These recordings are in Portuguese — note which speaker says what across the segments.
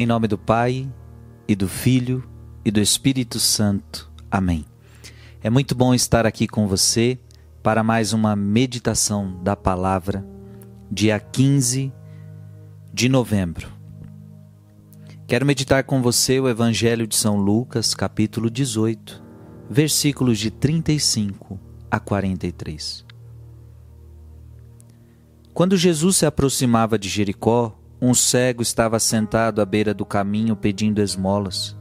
Speaker 1: Em nome do Pai, e do Filho, e do Espírito Santo. Amém. É muito bom estar aqui com você para mais uma meditação da palavra, dia 15 de novembro. Quero meditar com você o Evangelho de São Lucas, capítulo 18, versículos de 35 a 43. Quando Jesus se aproximava de Jericó, um cego estava sentado à beira do caminho pedindo esmolas.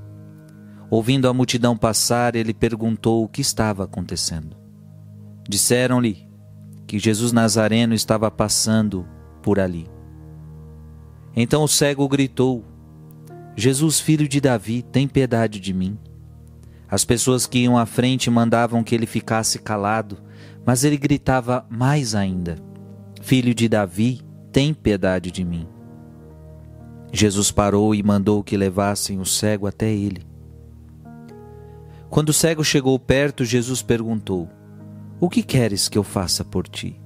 Speaker 1: Ouvindo a multidão passar, ele perguntou o que estava acontecendo. Disseram-lhe que Jesus Nazareno estava passando por ali. Então o cego gritou: Jesus, filho de Davi, tem piedade de mim. As pessoas que iam à frente mandavam que ele ficasse calado, mas ele gritava mais ainda: Filho de Davi, tem piedade de mim. Jesus parou e mandou que levassem o cego até ele. Quando o cego chegou perto, Jesus perguntou: O que queres que eu faça por ti?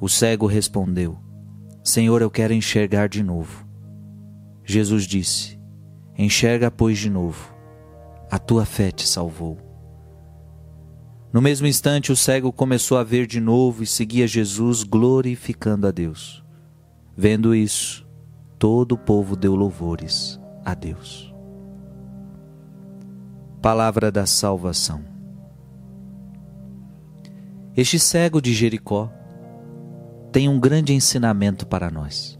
Speaker 1: O cego respondeu: Senhor, eu quero enxergar de novo. Jesus disse: Enxerga, pois, de novo. A tua fé te salvou. No mesmo instante, o cego começou a ver de novo e seguia Jesus, glorificando a Deus. Vendo isso, todo o povo deu louvores a Deus. Palavra da salvação. Este cego de Jericó tem um grande ensinamento para nós.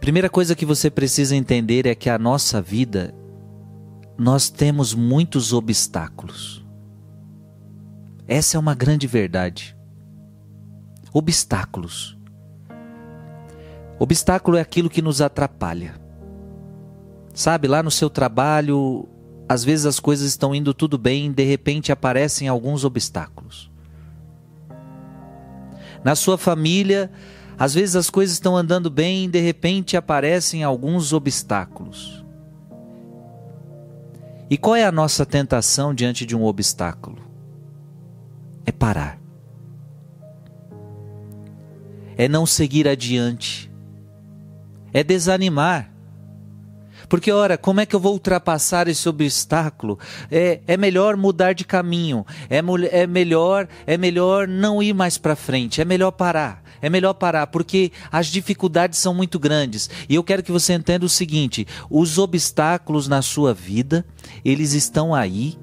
Speaker 1: Primeira coisa que você precisa entender é que a nossa vida nós temos muitos obstáculos. Essa é uma grande verdade. Obstáculos. Obstáculo é aquilo que nos atrapalha. Sabe, lá no seu trabalho, às vezes as coisas estão indo tudo bem, de repente aparecem alguns obstáculos. Na sua família, às vezes as coisas estão andando bem, de repente aparecem alguns obstáculos. E qual é a nossa tentação diante de um obstáculo? É parar. É não seguir adiante é desanimar. Porque, ora, como é que eu vou ultrapassar esse obstáculo? É, é melhor mudar de caminho, é, é melhor é melhor não ir mais para frente, é melhor parar. É melhor parar, porque as dificuldades são muito grandes. E eu quero que você entenda o seguinte: os obstáculos na sua vida, eles estão aí,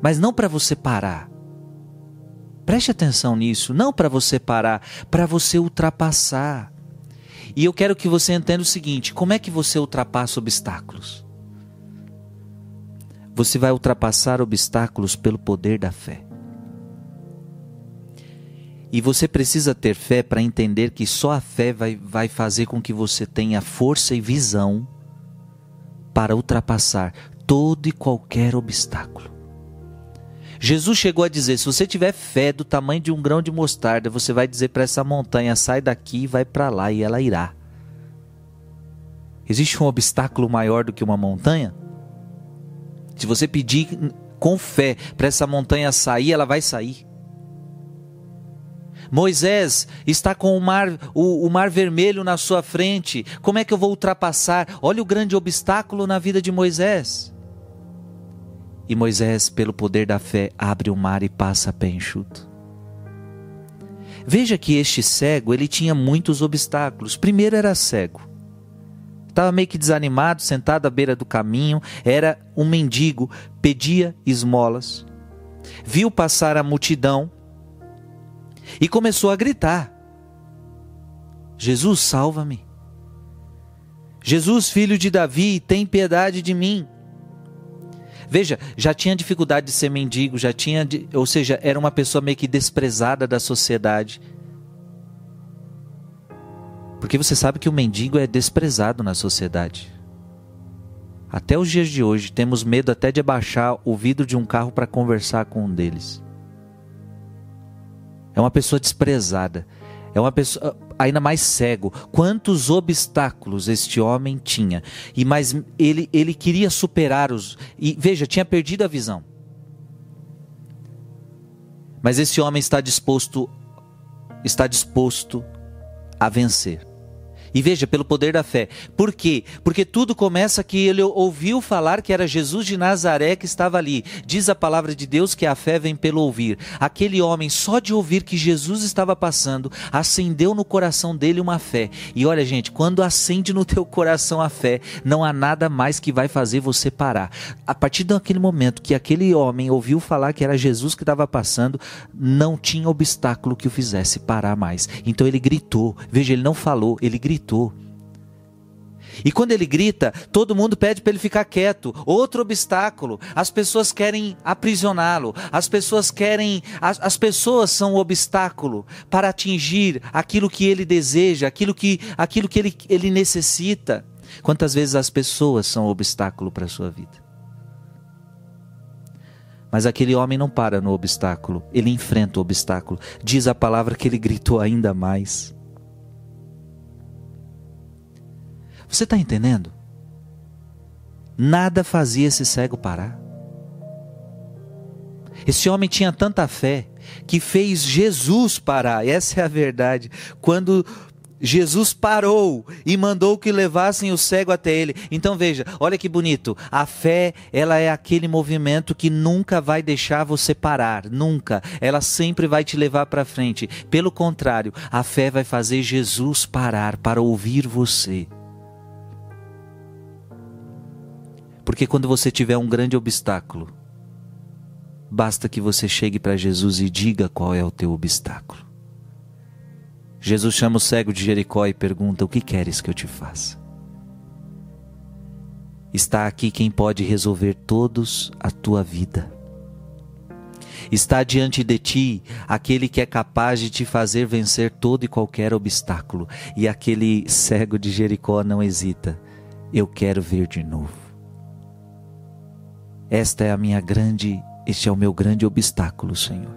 Speaker 1: mas não para você parar. Preste atenção nisso, não para você parar, para você ultrapassar. E eu quero que você entenda o seguinte: como é que você ultrapassa obstáculos? Você vai ultrapassar obstáculos pelo poder da fé. E você precisa ter fé para entender que só a fé vai, vai fazer com que você tenha força e visão para ultrapassar todo e qualquer obstáculo. Jesus chegou a dizer: se você tiver fé do tamanho de um grão de mostarda, você vai dizer para essa montanha: sai daqui e vai para lá, e ela irá. Existe um obstáculo maior do que uma montanha? Se você pedir com fé para essa montanha sair, ela vai sair. Moisés está com o mar, o, o, mar vermelho na sua frente. Como é que eu vou ultrapassar? Olha o grande obstáculo na vida de Moisés. E Moisés, pelo poder da fé, abre o mar e passa a pé enxuto. Veja que este cego, ele tinha muitos obstáculos. Primeiro era cego. Estava meio que desanimado, sentado à beira do caminho, era um mendigo, pedia esmolas. Viu passar a multidão e começou a gritar: Jesus, salva-me. Jesus, filho de Davi, tem piedade de mim. Veja, já tinha dificuldade de ser mendigo, já tinha, ou seja, era uma pessoa meio que desprezada da sociedade. Porque você sabe que o mendigo é desprezado na sociedade. Até os dias de hoje, temos medo até de abaixar o vidro de um carro para conversar com um deles. É uma pessoa desprezada. É uma pessoa ainda mais cego. Quantos obstáculos este homem tinha. E mas ele ele queria superar os e veja, tinha perdido a visão. Mas esse homem está disposto está disposto a vencer. E veja, pelo poder da fé. Por quê? Porque tudo começa que ele ouviu falar que era Jesus de Nazaré que estava ali. Diz a palavra de Deus que a fé vem pelo ouvir. Aquele homem, só de ouvir que Jesus estava passando, acendeu no coração dele uma fé. E olha, gente, quando acende no teu coração a fé, não há nada mais que vai fazer você parar. A partir daquele momento que aquele homem ouviu falar que era Jesus que estava passando, não tinha obstáculo que o fizesse parar mais. Então ele gritou. Veja, ele não falou, ele gritou gritou. E quando ele grita, todo mundo pede para ele ficar quieto. Outro obstáculo. As pessoas querem aprisioná-lo. As pessoas querem. As, as, pessoas são o obstáculo para atingir aquilo que ele deseja, aquilo que, aquilo que ele, ele necessita. Quantas vezes as pessoas são o obstáculo para a sua vida? Mas aquele homem não para no obstáculo, ele enfrenta o obstáculo. Diz a palavra que ele gritou ainda mais. Você está entendendo? Nada fazia esse cego parar. Esse homem tinha tanta fé que fez Jesus parar. Essa é a verdade. Quando Jesus parou e mandou que levassem o cego até ele. Então veja, olha que bonito. A fé, ela é aquele movimento que nunca vai deixar você parar, nunca. Ela sempre vai te levar para frente. Pelo contrário, a fé vai fazer Jesus parar para ouvir você. Porque quando você tiver um grande obstáculo, basta que você chegue para Jesus e diga qual é o teu obstáculo. Jesus chama o cego de Jericó e pergunta: O que queres que eu te faça? Está aqui quem pode resolver todos a tua vida. Está diante de ti aquele que é capaz de te fazer vencer todo e qualquer obstáculo. E aquele cego de Jericó não hesita. Eu quero ver de novo. Esta é a minha grande, este é o meu grande obstáculo, Senhor.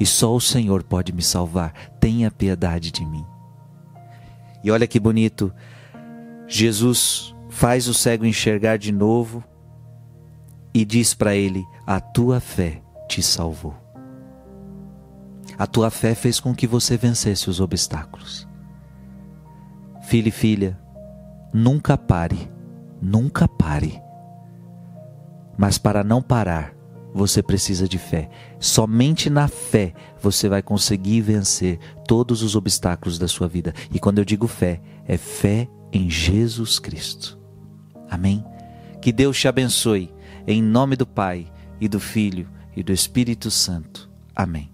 Speaker 1: E só o Senhor pode me salvar. Tenha piedade de mim. E olha que bonito. Jesus faz o cego enxergar de novo e diz para ele: A tua fé te salvou. A tua fé fez com que você vencesse os obstáculos. Filho e filha, nunca pare, nunca pare mas para não parar, você precisa de fé. Somente na fé você vai conseguir vencer todos os obstáculos da sua vida. E quando eu digo fé, é fé em Jesus Cristo. Amém? Que Deus te abençoe. Em nome do Pai, e do Filho, e do Espírito Santo. Amém.